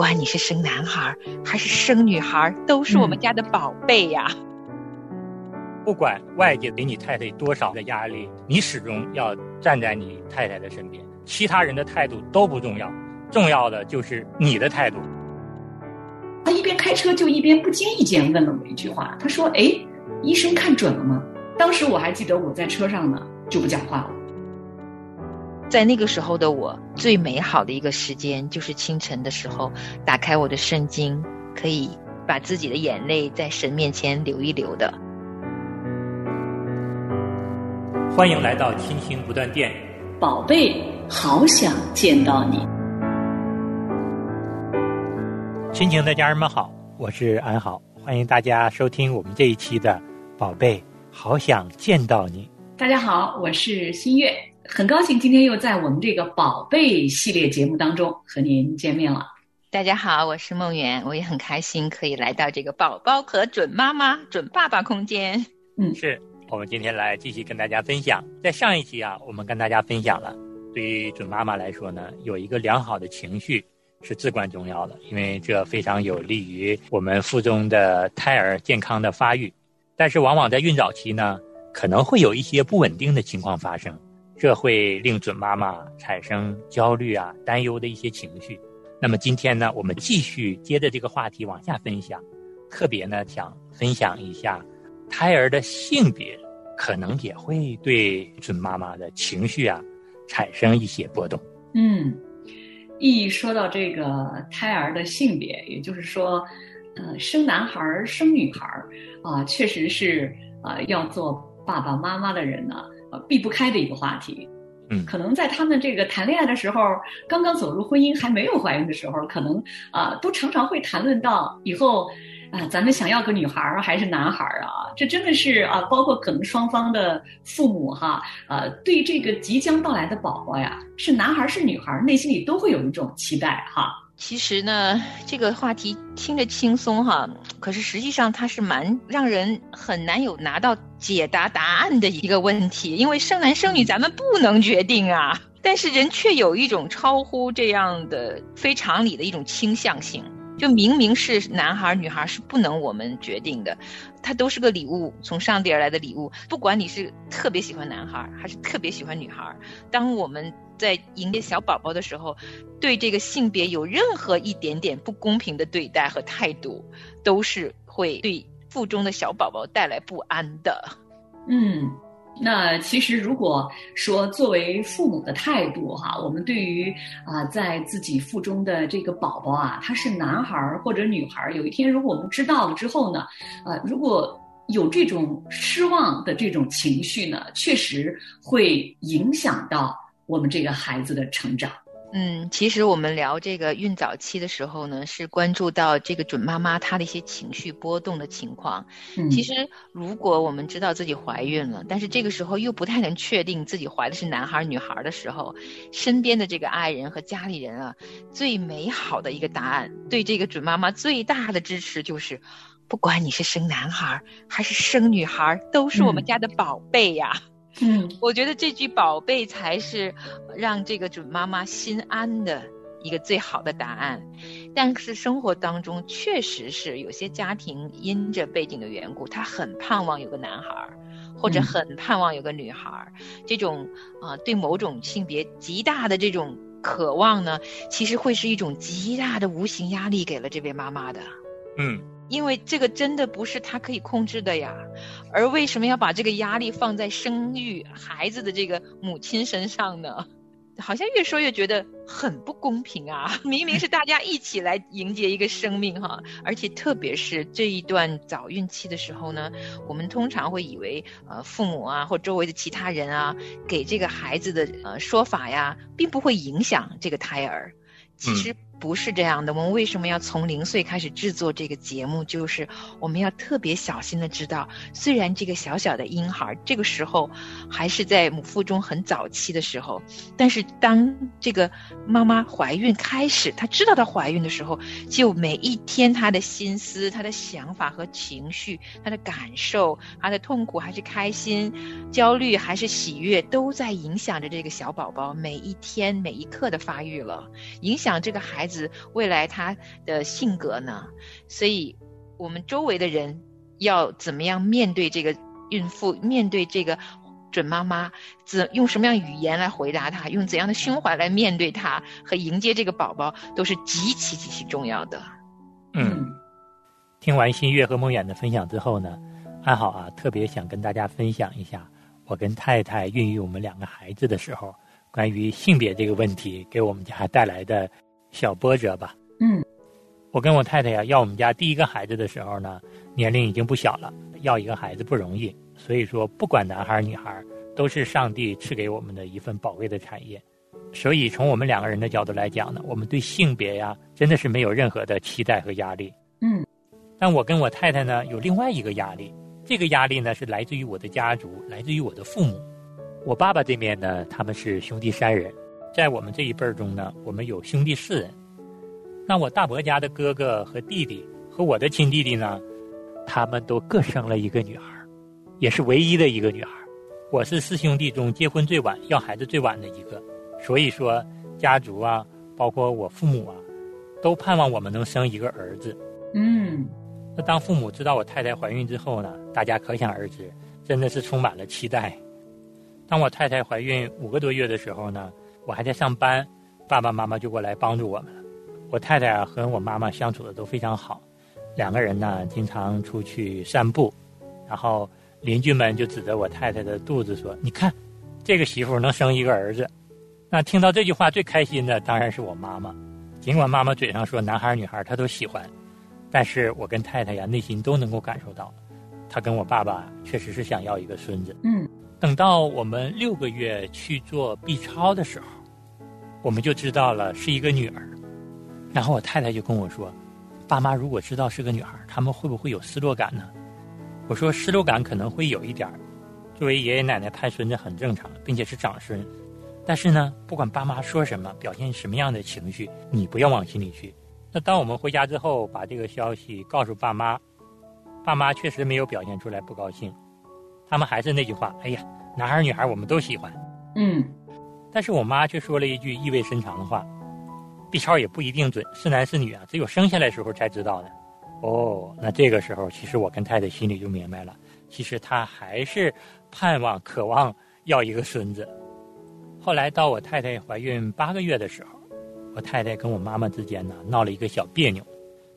管你是生男孩还是生女孩，都是我们家的宝贝呀。不管外界给你太太多少的压力，你始终要站在你太太的身边。其他人的态度都不重要，重要的就是你的态度。他一边开车就一边不经意间问了我一句话，他说：“哎，医生看准了吗？”当时我还记得我在车上呢，就不讲话了。在那个时候的我，最美好的一个时间就是清晨的时候，打开我的圣经，可以把自己的眼泪在神面前流一流的。欢迎来到亲情不断电，宝贝，好想见到你。亲情的家人们好，我是安好，欢迎大家收听我们这一期的《宝贝，好想见到你》。大家好，我是新月，很高兴今天又在我们这个宝贝系列节目当中和您见面了。大家好，我是梦圆，我也很开心可以来到这个宝宝和准妈妈、准爸爸空间。嗯，是。我们今天来继续跟大家分享，在上一期啊，我们跟大家分享了，对于准妈妈来说呢，有一个良好的情绪是至关重要的，因为这非常有利于我们腹中的胎儿健康的发育。但是，往往在孕早期呢，可能会有一些不稳定的情况发生，这会令准妈妈产生焦虑啊、担忧的一些情绪。那么今天呢，我们继续接着这个话题往下分享，特别呢，想分享一下。胎儿的性别可能也会对准妈妈的情绪啊产生一些波动。嗯，一说到这个胎儿的性别，也就是说，呃，生男孩儿生女孩儿啊，确实是啊，要做爸爸妈妈的人呢，呃，避不开的一个话题。嗯，可能在他们这个谈恋爱的时候，刚刚走入婚姻还没有怀孕的时候，可能啊，都常常会谈论到以后。啊，咱们想要个女孩儿还是男孩儿啊？这真的是啊，包括可能双方的父母哈，呃，对这个即将到来的宝宝呀，是男孩儿是女孩儿，内心里都会有一种期待哈。其实呢，这个话题听着轻松哈，可是实际上它是蛮让人很难有拿到解答答案的一个问题，因为生男生女咱们不能决定啊，但是人却有一种超乎这样的非常理的一种倾向性。就明明是男孩儿女孩儿是不能我们决定的，它都是个礼物，从上帝而来的礼物。不管你是特别喜欢男孩儿还是特别喜欢女孩儿，当我们在迎接小宝宝的时候，对这个性别有任何一点点不公平的对待和态度，都是会对腹中的小宝宝带来不安的。嗯。那其实，如果说作为父母的态度哈，我们对于啊，在自己腹中的这个宝宝啊，他是男孩儿或者女孩儿，有一天如果我们知道了之后呢，啊，如果有这种失望的这种情绪呢，确实会影响到我们这个孩子的成长。嗯，其实我们聊这个孕早期的时候呢，是关注到这个准妈妈她的一些情绪波动的情况。嗯，其实如果我们知道自己怀孕了，但是这个时候又不太能确定自己怀的是男孩女孩的时候，身边的这个爱人和家里人啊，最美好的一个答案，对这个准妈妈最大的支持就是，不管你是生男孩还是生女孩，都是我们家的宝贝呀。嗯，我觉得这句“宝贝”才是让这个准妈妈心安的一个最好的答案。但是生活当中确实是有些家庭因着背景的缘故，他很盼望有个男孩儿，或者很盼望有个女孩儿。这种啊，对某种性别极大的这种渴望呢，其实会是一种极大的无形压力给了这位妈妈的。嗯。因为这个真的不是他可以控制的呀，而为什么要把这个压力放在生育孩子的这个母亲身上呢？好像越说越觉得很不公平啊！明明是大家一起来迎接一个生命哈，而且特别是这一段早孕期的时候呢，我们通常会以为呃父母啊或周围的其他人啊给这个孩子的呃说法呀，并不会影响这个胎儿，其实。不是这样的，我们为什么要从零岁开始制作这个节目？就是我们要特别小心的知道，虽然这个小小的婴孩这个时候还是在母腹中很早期的时候，但是当这个妈妈怀孕开始，她知道她怀孕的时候，就每一天她的心思、她的想法和情绪、她的感受、她的痛苦还是开心、焦虑还是喜悦，都在影响着这个小宝宝每一天每一刻的发育了，影响这个孩子。子未来他的性格呢？所以，我们周围的人要怎么样面对这个孕妇，面对这个准妈妈，怎用什么样语言来回答她，用怎样的胸怀来面对她和迎接这个宝宝，都是极其极其重要的。嗯，听完新月和梦魇的分享之后呢，安好啊，特别想跟大家分享一下，我跟太太孕育我们两个孩子的时候。关于性别这个问题给我们家带来的小波折吧。嗯，我跟我太太呀要我们家第一个孩子的时候呢，年龄已经不小了，要一个孩子不容易，所以说不管男孩女孩，都是上帝赐给我们的一份宝贵的产业。所以从我们两个人的角度来讲呢，我们对性别呀真的是没有任何的期待和压力。嗯，但我跟我太太呢有另外一个压力，这个压力呢是来自于我的家族，来自于我的父母。我爸爸这面呢，他们是兄弟三人，在我们这一辈儿中呢，我们有兄弟四人。那我大伯家的哥哥和弟弟和我的亲弟弟呢，他们都各生了一个女孩，也是唯一的一个女孩。我是四兄弟中结婚最晚、要孩子最晚的一个，所以说家族啊，包括我父母啊，都盼望我们能生一个儿子。嗯，那当父母知道我太太怀孕之后呢，大家可想而知，真的是充满了期待。当我太太怀孕五个多月的时候呢，我还在上班，爸爸妈妈就过来帮助我们了。我太太啊和我妈妈相处的都非常好，两个人呢经常出去散步，然后邻居们就指着我太太的肚子说：“你看，这个媳妇能生一个儿子。”那听到这句话最开心的当然是我妈妈，尽管妈妈嘴上说男孩女孩她都喜欢，但是我跟太太呀内心都能够感受到，她跟我爸爸确实是想要一个孙子。嗯。等到我们六个月去做 B 超的时候，我们就知道了是一个女儿。然后我太太就跟我说：“爸妈如果知道是个女孩，他们会不会有失落感呢？”我说：“失落感可能会有一点儿。作为爷爷奶奶盼孙子很正常，并且是长孙。但是呢，不管爸妈说什么，表现什么样的情绪，你不要往心里去。那当我们回家之后，把这个消息告诉爸妈，爸妈确实没有表现出来不高兴。”他们还是那句话，哎呀，男孩女孩我们都喜欢，嗯，但是我妈却说了一句意味深长的话：“B 超也不一定准，是男是女啊，只有生下来时候才知道的。”哦，那这个时候，其实我跟太太心里就明白了，其实她还是盼望、渴望要一个孙子。后来到我太太怀孕八个月的时候，我太太跟我妈妈之间呢闹了一个小别扭，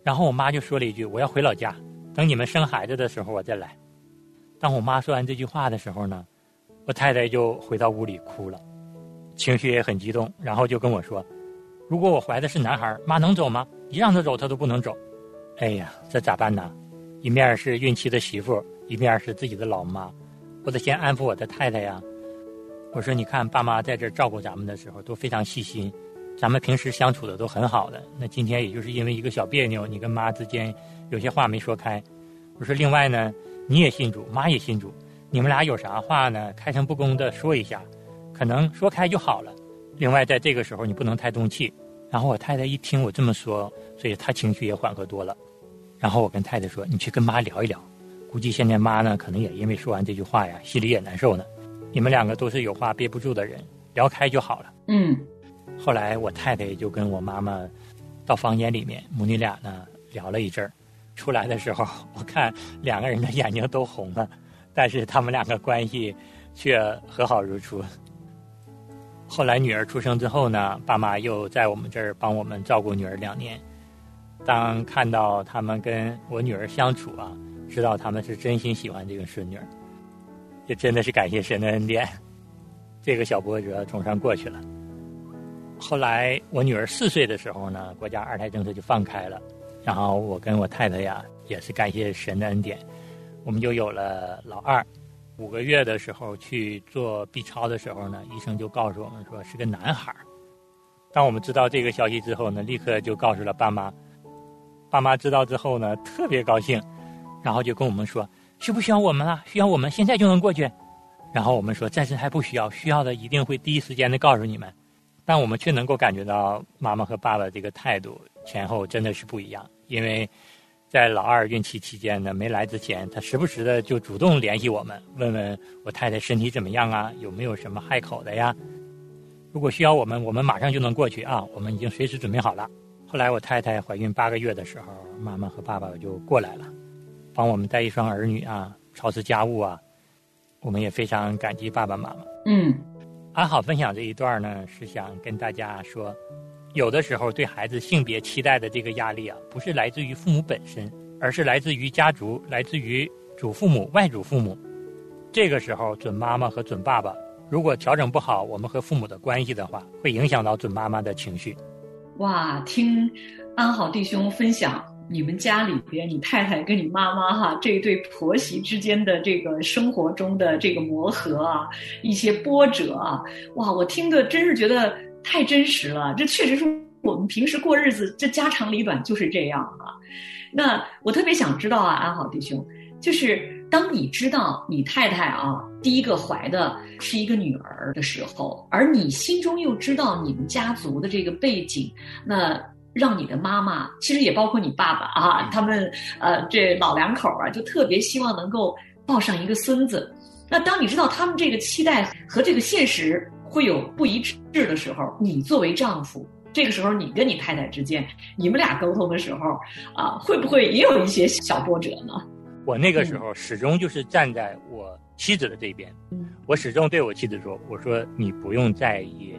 然后我妈就说了一句：“我要回老家，等你们生孩子的时候我再来。”当我妈说完这句话的时候呢，我太太就回到屋里哭了，情绪也很激动，然后就跟我说：“如果我怀的是男孩，妈能走吗？一让他走，他都不能走。”哎呀，这咋办呢？一面是孕期的媳妇，一面是自己的老妈，我得先安抚我的太太呀。我说：“你看，爸妈在这照顾咱们的时候都非常细心，咱们平时相处的都很好的。那今天也就是因为一个小别扭，你跟妈之间有些话没说开。”我说：“另外呢。”你也信主，妈也信主，你们俩有啥话呢？开诚布公的说一下，可能说开就好了。另外，在这个时候你不能太动气。然后我太太一听我这么说，所以她情绪也缓和多了。然后我跟太太说：“你去跟妈聊一聊，估计现在妈呢，可能也因为说完这句话呀，心里也难受呢。你们两个都是有话憋不住的人，聊开就好了。”嗯。后来我太太就跟我妈妈到房间里面，母女俩呢聊了一阵儿。出来的时候，我看两个人的眼睛都红了，但是他们两个关系却和好如初。后来女儿出生之后呢，爸妈又在我们这儿帮我们照顾女儿两年。当看到他们跟我女儿相处啊，知道他们是真心喜欢这个孙女儿，也真的是感谢神的恩典，这个小波折总算过去了。后来我女儿四岁的时候呢，国家二胎政策就放开了。然后我跟我太太呀，也是感谢神的恩典，我们就有了老二。五个月的时候去做 B 超的时候呢，医生就告诉我们说是个男孩。当我们知道这个消息之后呢，立刻就告诉了爸妈。爸妈知道之后呢，特别高兴，然后就跟我们说需不需要我们啊？需要我们现在就能过去。然后我们说暂时还不需要，需要的一定会第一时间的告诉你们。但我们却能够感觉到妈妈和爸爸这个态度前后真的是不一样。因为，在老二孕期期间呢，没来之前，他时不时的就主动联系我们，问问我太太身体怎么样啊，有没有什么害口的呀？如果需要我们，我们马上就能过去啊，我们已经随时准备好了。后来我太太怀孕八个月的时候，妈妈和爸爸就过来了，帮我们带一双儿女啊，操持家务啊，我们也非常感激爸爸妈妈。嗯，安好分享这一段呢，是想跟大家说，有的时候对孩子性别期待的这个压力啊，不是来自于父母本身，而是来自于家族，来自于祖父母、外祖父母。这个时候，准妈妈和准爸爸如果调整不好我们和父母的关系的话，会影响到准妈妈的情绪。哇，听安好弟兄分享你们家里边你太太跟你妈妈哈这一对婆媳之间的这个生活中的这个磨合啊，一些波折啊，哇，我听的真是觉得太真实了。这确实是我们平时过日子，这家长里短就是这样啊。那我特别想知道啊，安好弟兄，就是当你知道你太太啊第一个怀的是一个女儿的时候，而你心中又知道你们家族的这个背景，那让你的妈妈，其实也包括你爸爸啊，他们呃这老两口啊，就特别希望能够抱上一个孙子。那当你知道他们这个期待和这个现实会有不一致的时候，你作为丈夫。这个时候，你跟你太太之间，你们俩沟通的时候，啊，会不会也有一些小波折呢？我那个时候始终就是站在我妻子的这边，我始终对我妻子说：“我说你不用在意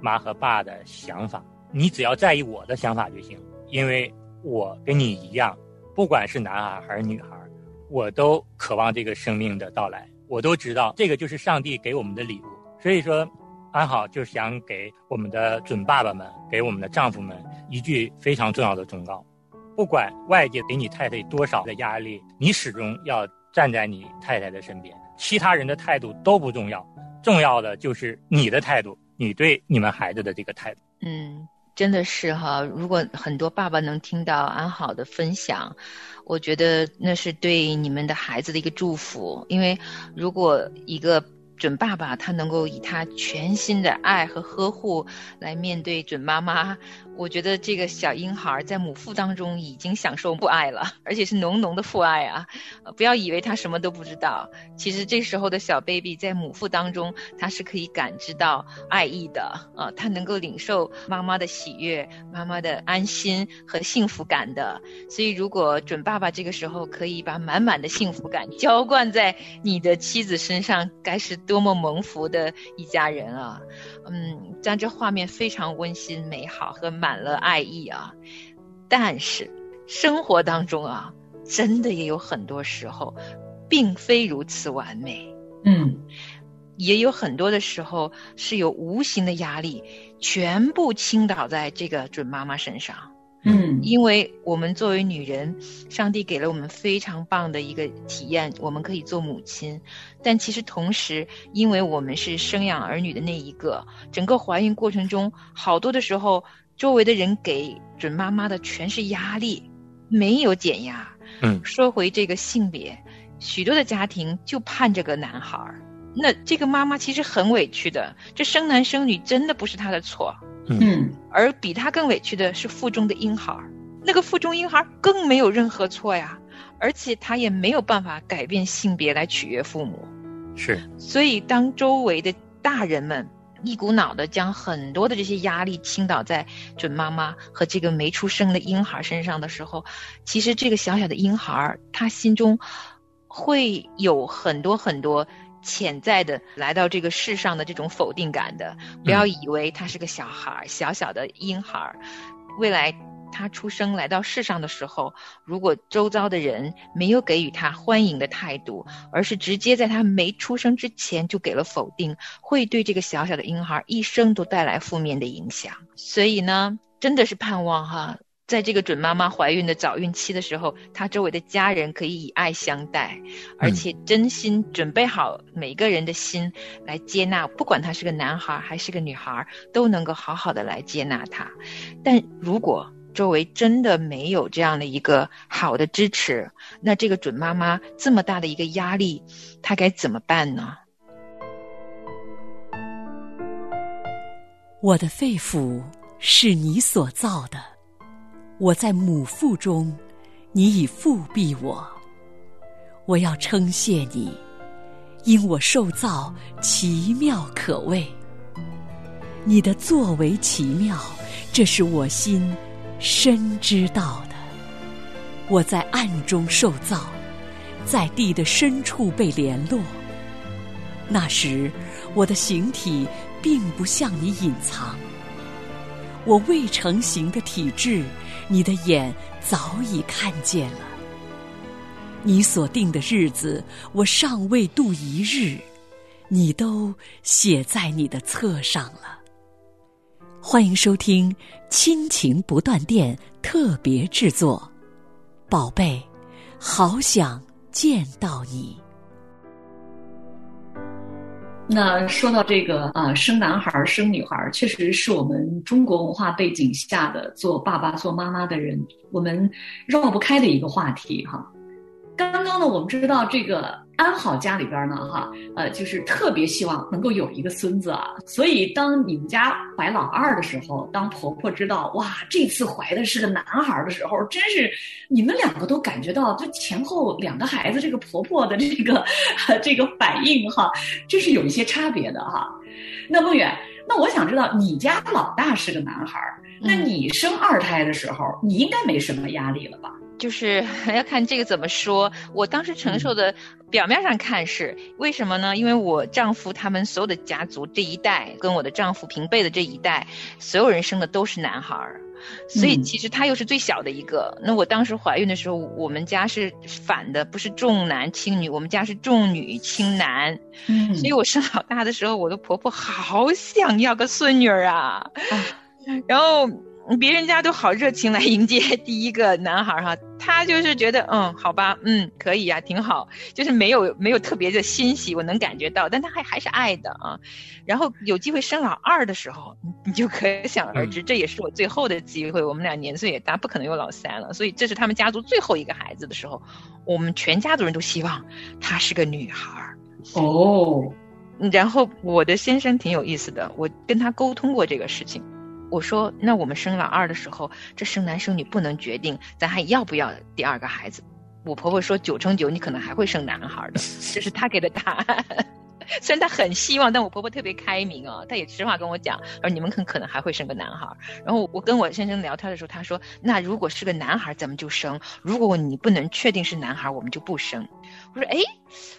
妈和爸的想法，你只要在意我的想法就行。因为我跟你一样，不管是男孩还是女孩，我都渴望这个生命的到来，我都知道这个就是上帝给我们的礼物。所以说。”安好就是想给我们的准爸爸们，给我们的丈夫们一句非常重要的忠告：不管外界给你太太多少的压力，你始终要站在你太太的身边。其他人的态度都不重要，重要的就是你的态度，你对你们孩子的这个态度。嗯，真的是哈。如果很多爸爸能听到安好的分享，我觉得那是对你们的孩子的一个祝福。因为如果一个准爸爸他能够以他全新的爱和呵护来面对准妈妈。我觉得这个小婴孩在母腹当中已经享受父爱了，而且是浓浓的父爱啊！不要以为他什么都不知道，其实这时候的小 baby 在母腹当中，他是可以感知到爱意的啊，他能够领受妈妈的喜悦、妈妈的安心和幸福感的。所以，如果准爸爸这个时候可以把满满的幸福感浇灌在你的妻子身上，该是多么蒙福的一家人啊！嗯，但这画面非常温馨、美好和满了爱意啊。但是生活当中啊，真的也有很多时候，并非如此完美。嗯，也有很多的时候是有无形的压力，全部倾倒在这个准妈妈身上。嗯，因为我们作为女人，上帝给了我们非常棒的一个体验，我们可以做母亲。但其实同时，因为我们是生养儿女的那一个，整个怀孕过程中，好多的时候，周围的人给准妈妈的全是压力，没有减压。嗯，说回这个性别，许多的家庭就盼着个男孩儿，那这个妈妈其实很委屈的，这生男生女真的不是她的错。嗯，而比他更委屈的是腹中的婴孩，那个腹中婴孩更没有任何错呀，而且他也没有办法改变性别来取悦父母。是，所以当周围的大人们一股脑的将很多的这些压力倾倒在准妈妈和这个没出生的婴孩身上的时候，其实这个小小的婴孩他心中会有很多很多。潜在的来到这个世上的这种否定感的，不要以为他是个小孩儿，小小的婴孩儿，未来他出生来到世上的时候，如果周遭的人没有给予他欢迎的态度，而是直接在他没出生之前就给了否定，会对这个小小的婴孩一生都带来负面的影响。所以呢，真的是盼望哈。在这个准妈妈怀孕的早孕期的时候，她周围的家人可以以爱相待，而且真心准备好每个人的心来接纳，不管他是个男孩还是个女孩，都能够好好的来接纳他。但如果周围真的没有这样的一个好的支持，那这个准妈妈这么大的一个压力，她该怎么办呢？我的肺腑是你所造的。我在母腹中，你已复庇我。我要称谢你，因我受造奇妙可畏。你的作为奇妙，这是我心深知道的。我在暗中受造，在地的深处被联络。那时，我的形体并不向你隐藏。我未成形的体质，你的眼早已看见了。你所定的日子，我尚未度一日，你都写在你的册上了。欢迎收听《亲情不断电》特别制作，宝贝，好想见到你。那说到这个啊，生男孩儿生女孩儿，确实是我们中国文化背景下的做爸爸做妈妈的人，我们绕不开的一个话题哈。刚刚呢，我们知道这个安好家里边呢，哈，呃，就是特别希望能够有一个孙子啊。所以当你们家怀老二的时候，当婆婆知道哇，这次怀的是个男孩的时候，真是你们两个都感觉到，就前后两个孩子，这个婆婆的这个 这个反应哈，这是有一些差别的哈。那梦远，那我想知道你家老大是个男孩，那你生二胎的时候，你应该没什么压力了吧？就是 要看这个怎么说。我当时承受的，表面上看是为什么呢？因为我丈夫他们所有的家族这一代，跟我的丈夫平辈的这一代，所有人生的都是男孩儿，所以其实他又是最小的一个。那我当时怀孕的时候，我们家是反的，不是重男轻女，我们家是重女轻男。嗯，所以我生老大的时候，我的婆婆好想要个孙女儿啊，然后。别人家都好热情来迎接 第一个男孩哈，他就是觉得嗯好吧嗯可以呀挺好，就是没有没有特别的欣喜，我能感觉到，但他还还是爱的啊。然后有机会生老二的时候，你就可想而知，这也是我最后的机会。我们俩年岁也大，不可能有老三了，所以这是他们家族最后一个孩子的时候，我们全家族人都希望她是个女孩哦。然后我的先生挺有意思的，我跟他沟通过这个事情。我说，那我们生老二的时候，这生男生女不能决定，咱还要不要第二个孩子？我婆婆说九成九你可能还会生男孩的，这是她给的答案。虽然她很希望，但我婆婆特别开明啊，她也实话跟我讲，而你们可可能还会生个男孩。然后我跟我先生聊天的时候，他说，那如果是个男孩，咱们就生；如果你不能确定是男孩，我们就不生。我说，哎，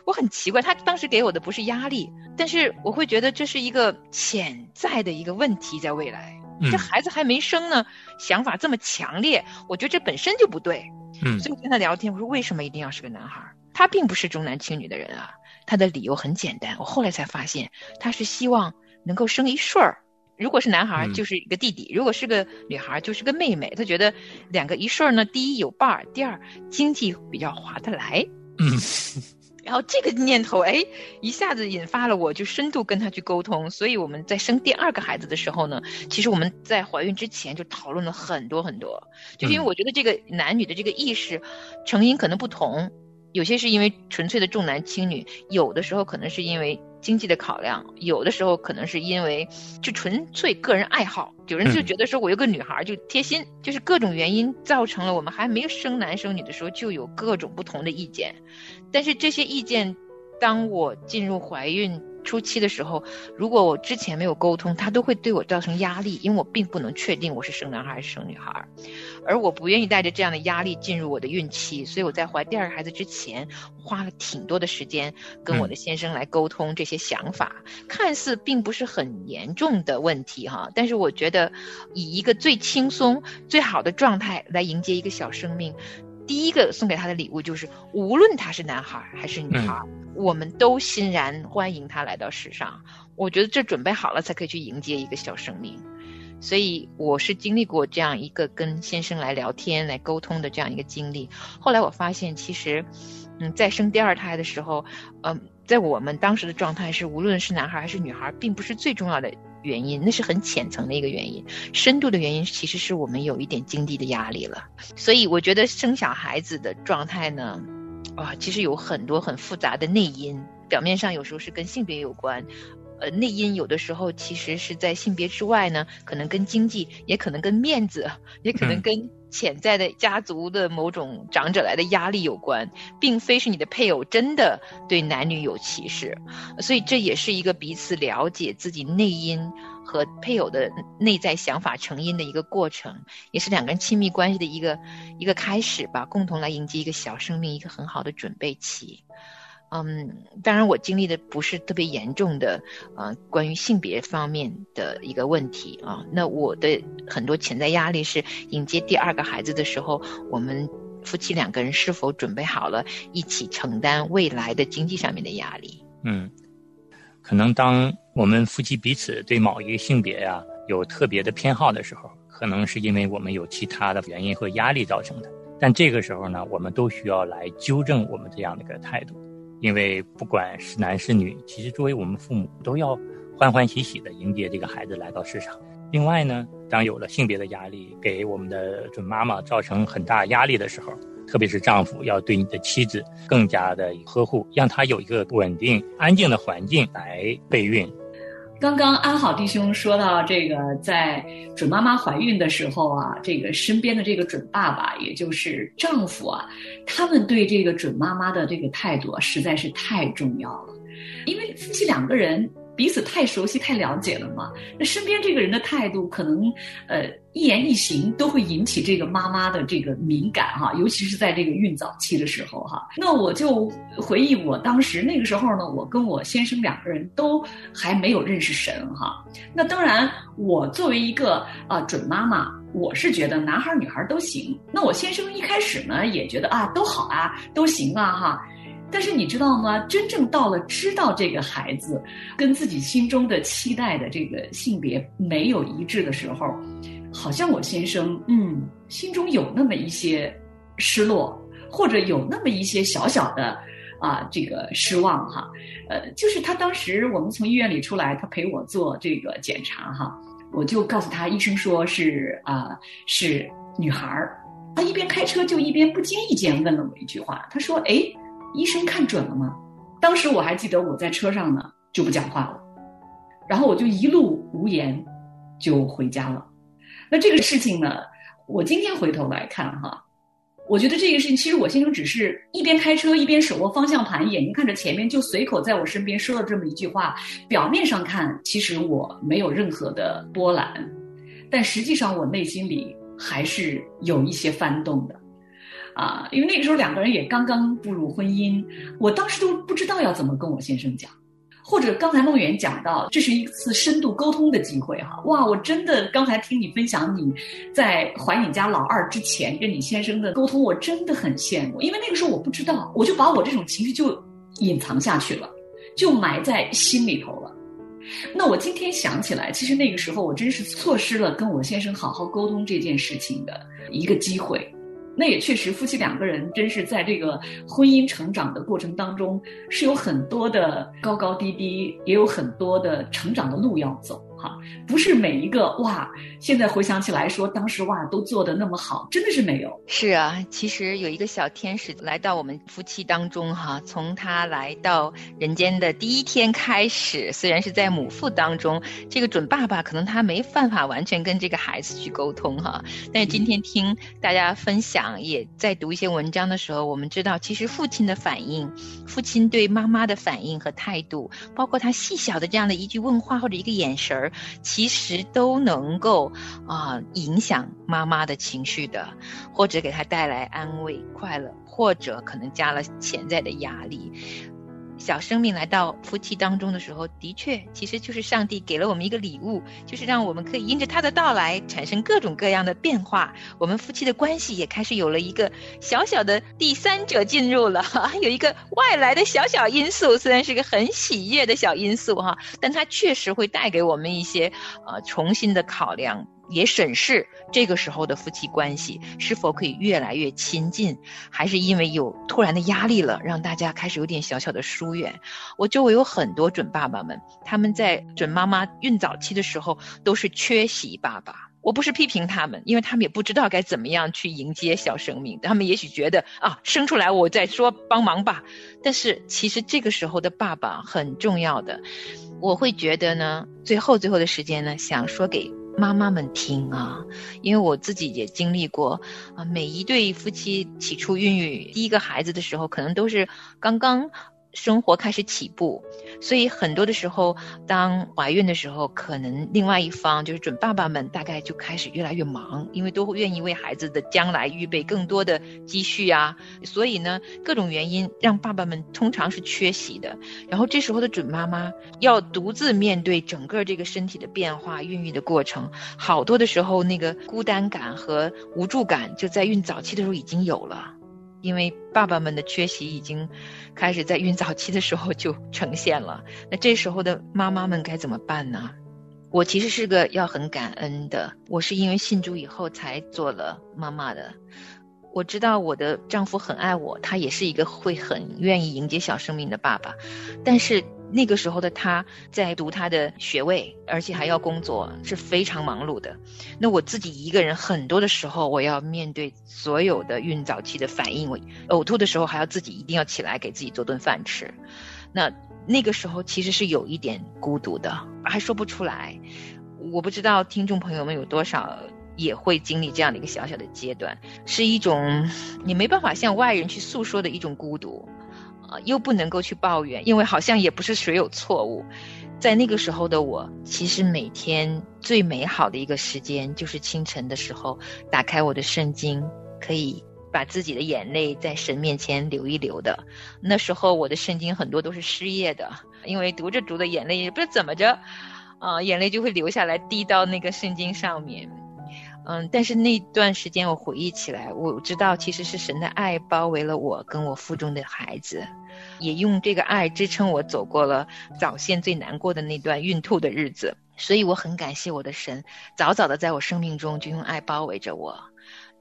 我很奇怪，他当时给我的不是压力，但是我会觉得这是一个潜在的一个问题，在未来。这孩子还没生呢，想法这么强烈，我觉得这本身就不对。嗯，所以我跟他聊天，我说为什么一定要是个男孩？他并不是重男轻女的人啊，他的理由很简单。我后来才发现，他是希望能够生一顺儿。如果是男孩，就是一个弟弟；如果是个女孩，就是个妹妹。他觉得两个一顺儿呢，第一有伴儿，第二经济比较划得来。嗯。然后这个念头，哎，一下子引发了我，就深度跟他去沟通。所以我们在生第二个孩子的时候呢，其实我们在怀孕之前就讨论了很多很多，就是因为我觉得这个男女的这个意识成因可能不同，有些是因为纯粹的重男轻女，有的时候可能是因为。经济的考量，有的时候可能是因为就纯粹个人爱好，有人就觉得说我有个女孩就贴心，就是各种原因造成了我们还没有生男生女的时候就有各种不同的意见，但是这些意见，当我进入怀孕。初期的时候，如果我之前没有沟通，他都会对我造成压力，因为我并不能确定我是生男孩还是生女孩，而我不愿意带着这样的压力进入我的孕期，所以我在怀第二个孩子之前，花了挺多的时间跟我的先生来沟通这些想法，看似并不是很严重的问题哈，但是我觉得以一个最轻松、最好的状态来迎接一个小生命。第一个送给他的礼物就是，无论他是男孩还是女孩，我们都欣然欢迎他来到世上。我觉得这准备好了才可以去迎接一个小生命。所以我是经历过这样一个跟先生来聊天、来沟通的这样一个经历。后来我发现，其实，嗯，在生第二胎的时候，嗯，在我们当时的状态是，无论是男孩还是女孩，并不是最重要的。原因那是很浅层的一个原因，深度的原因其实是我们有一点经济的压力了。所以我觉得生小孩子的状态呢，啊，其实有很多很复杂的内因。表面上有时候是跟性别有关，呃，内因有的时候其实是在性别之外呢，可能跟经济，也可能跟面子，也可能跟潜在的家族的某种长者来的压力有关，并非是你的配偶真的对男女有歧视，所以这也是一个彼此了解自己内因和配偶的内在想法成因的一个过程，也是两个人亲密关系的一个一个开始吧，共同来迎接一个小生命一个很好的准备期。嗯，当然，我经历的不是特别严重的，呃，关于性别方面的一个问题啊。那我的很多潜在压力是迎接第二个孩子的时候，我们夫妻两个人是否准备好了一起承担未来的经济上面的压力？嗯，可能当我们夫妻彼此对某一个性别呀有特别的偏好的时候，可能是因为我们有其他的原因和压力造成的。但这个时候呢，我们都需要来纠正我们这样的一个态度。因为不管是男是女，其实作为我们父母，都要欢欢喜喜的迎接这个孩子来到世上。另外呢，当有了性别的压力，给我们的准妈妈造成很大压力的时候，特别是丈夫要对你的妻子更加的呵护，让她有一个稳定、安静的环境来备孕。刚刚安好弟兄说到这个，在准妈妈怀孕的时候啊，这个身边的这个准爸爸，也就是丈夫啊，他们对这个准妈妈的这个态度啊，实在是太重要了，因为夫妻两个人。彼此太熟悉、太了解了嘛？那身边这个人的态度，可能呃一言一行都会引起这个妈妈的这个敏感哈，尤其是在这个孕早期的时候哈。那我就回忆我当时那个时候呢，我跟我先生两个人都还没有认识神哈。那当然，我作为一个啊准妈妈，我是觉得男孩女孩都行。那我先生一开始呢也觉得啊都好啊，都行啊哈。但是你知道吗？真正到了知道这个孩子跟自己心中的期待的这个性别没有一致的时候，好像我先生嗯心中有那么一些失落，或者有那么一些小小的啊这个失望哈。呃，就是他当时我们从医院里出来，他陪我做这个检查哈，我就告诉他医生说是啊是女孩儿，他一边开车就一边不经意间问了我一句话，他说哎。医生看准了吗？当时我还记得我在车上呢，就不讲话了，然后我就一路无言，就回家了。那这个事情呢，我今天回头来看哈，我觉得这个事情其实我先生只是一边开车一边手握方向盘，眼睛看着前面，就随口在我身边说了这么一句话。表面上看，其实我没有任何的波澜，但实际上我内心里还是有一些翻动的。啊，因为那个时候两个人也刚刚步入婚姻，我当时都不知道要怎么跟我先生讲，或者刚才梦圆讲到，这是一次深度沟通的机会哈，哇，我真的刚才听你分享你在怀你家老二之前跟你先生的沟通，我真的很羡慕，因为那个时候我不知道，我就把我这种情绪就隐藏下去了，就埋在心里头了。那我今天想起来，其实那个时候我真是错失了跟我先生好好沟通这件事情的一个机会。那也确实，夫妻两个人真是在这个婚姻成长的过程当中，是有很多的高高低低，也有很多的成长的路要走。哈，不是每一个哇！现在回想起来，说当时哇都做的那么好，真的是没有。是啊，其实有一个小天使来到我们夫妻当中哈，从他来到人间的第一天开始，虽然是在母腹当中，这个准爸爸可能他没办法完全跟这个孩子去沟通哈。但是今天听大家分享，也在读一些文章的时候，我们知道，其实父亲的反应，父亲对妈妈的反应和态度，包括他细小的这样的一句问话或者一个眼神儿。其实都能够啊影响妈妈的情绪的，或者给她带来安慰、快乐，或者可能加了潜在的压力。小生命来到夫妻当中的时候，的确，其实就是上帝给了我们一个礼物，就是让我们可以因着他的到来产生各种各样的变化。我们夫妻的关系也开始有了一个小小的第三者进入了，有一个外来的小小因素，虽然是个很喜悦的小因素哈，但它确实会带给我们一些呃重新的考量。也审视这个时候的夫妻关系是否可以越来越亲近，还是因为有突然的压力了，让大家开始有点小小的疏远。我周围有很多准爸爸们，他们在准妈妈孕早期的时候都是缺席爸爸。我不是批评他们，因为他们也不知道该怎么样去迎接小生命，他们也许觉得啊，生出来我再说帮忙吧。但是其实这个时候的爸爸很重要的，我会觉得呢，最后最后的时间呢，想说给妈妈们听啊，因为我自己也经历过啊，每一对夫妻起初孕育第一个孩子的时候，可能都是刚刚。生活开始起步，所以很多的时候，当怀孕的时候，可能另外一方就是准爸爸们，大概就开始越来越忙，因为都会愿意为孩子的将来预备更多的积蓄啊。所以呢，各种原因让爸爸们通常是缺席的。然后这时候的准妈妈要独自面对整个这个身体的变化、孕育的过程，好多的时候那个孤单感和无助感就在孕早期的时候已经有了。因为爸爸们的缺席已经开始在孕早期的时候就呈现了，那这时候的妈妈们该怎么办呢？我其实是个要很感恩的，我是因为信主以后才做了妈妈的。我知道我的丈夫很爱我，他也是一个会很愿意迎接小生命的爸爸，但是。那个时候的他在读他的学位，而且还要工作，是非常忙碌的。那我自己一个人，很多的时候我要面对所有的孕早期的反应，我呕吐的时候还要自己一定要起来给自己做顿饭吃。那那个时候其实是有一点孤独的，还说不出来。我不知道听众朋友们有多少也会经历这样的一个小小的阶段，是一种你没办法向外人去诉说的一种孤独。啊，又不能够去抱怨，因为好像也不是谁有错误。在那个时候的我，其实每天最美好的一个时间就是清晨的时候，打开我的圣经，可以把自己的眼泪在神面前流一流的。那时候我的圣经很多都是失业的，因为读着读着眼泪也不知道怎么着，啊，眼泪就会流下来滴到那个圣经上面。嗯，但是那段时间我回忆起来，我知道其实是神的爱包围了我跟我腹中的孩子，也用这个爱支撑我走过了早先最难过的那段孕吐的日子，所以我很感谢我的神，早早的在我生命中就用爱包围着我。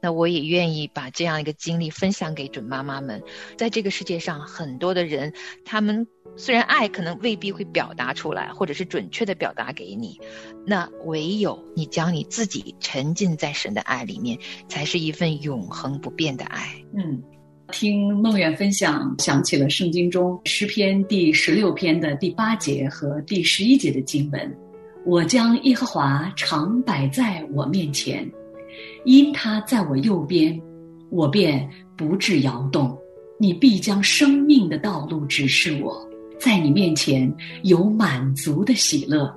那我也愿意把这样一个经历分享给准妈妈们，在这个世界上，很多的人，他们虽然爱可能未必会表达出来，或者是准确的表达给你，那唯有你将你自己沉浸在神的爱里面，才是一份永恒不变的爱。嗯，听梦远分享，想起了圣经中诗篇第十六篇的第八节和第十一节的经文：“我将耶和华常摆在我面前。”因他在我右边，我便不致摇动。你必将生命的道路指示我，在你面前有满足的喜乐，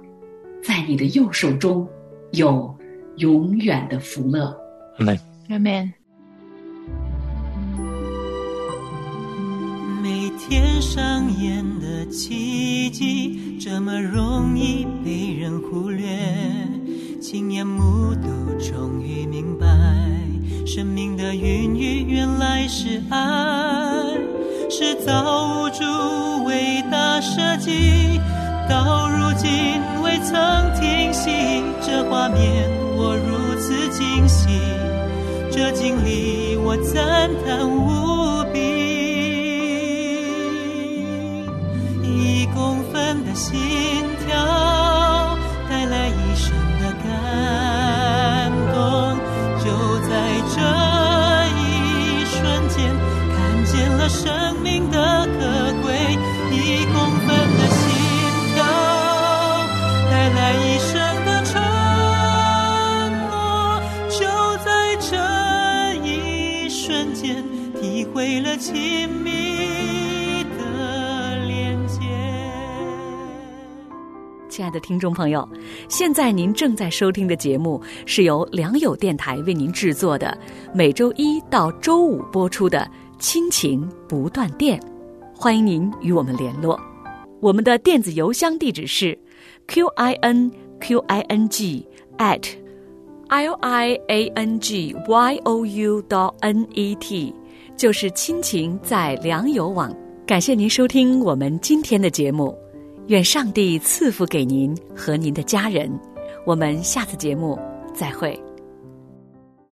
在你的右手中有永远的福乐。阿门。阿门。每天上演的奇迹，这么容易被人忽略。亲眼目睹，终于明白，生命的孕育原来是爱，是造物主伟大设计。到如今未曾停息，这画面我如此惊喜，这经历我赞叹无比。一公分的心跳生命的可贵。一公分的心跳，带来一生的承诺，就在这一瞬间，体会了亲密的连接。亲爱的听众朋友，现在您正在收听的节目是由良友电台为您制作的，每周一到周五播出的《亲情不断电》，欢迎您与我们联络。我们的电子邮箱地址是 q i n q i n g at l i a n g y o u dot n e t，就是亲情在良友网。感谢您收听我们今天的节目。愿上帝赐福给您和您的家人，我们下次节目再会。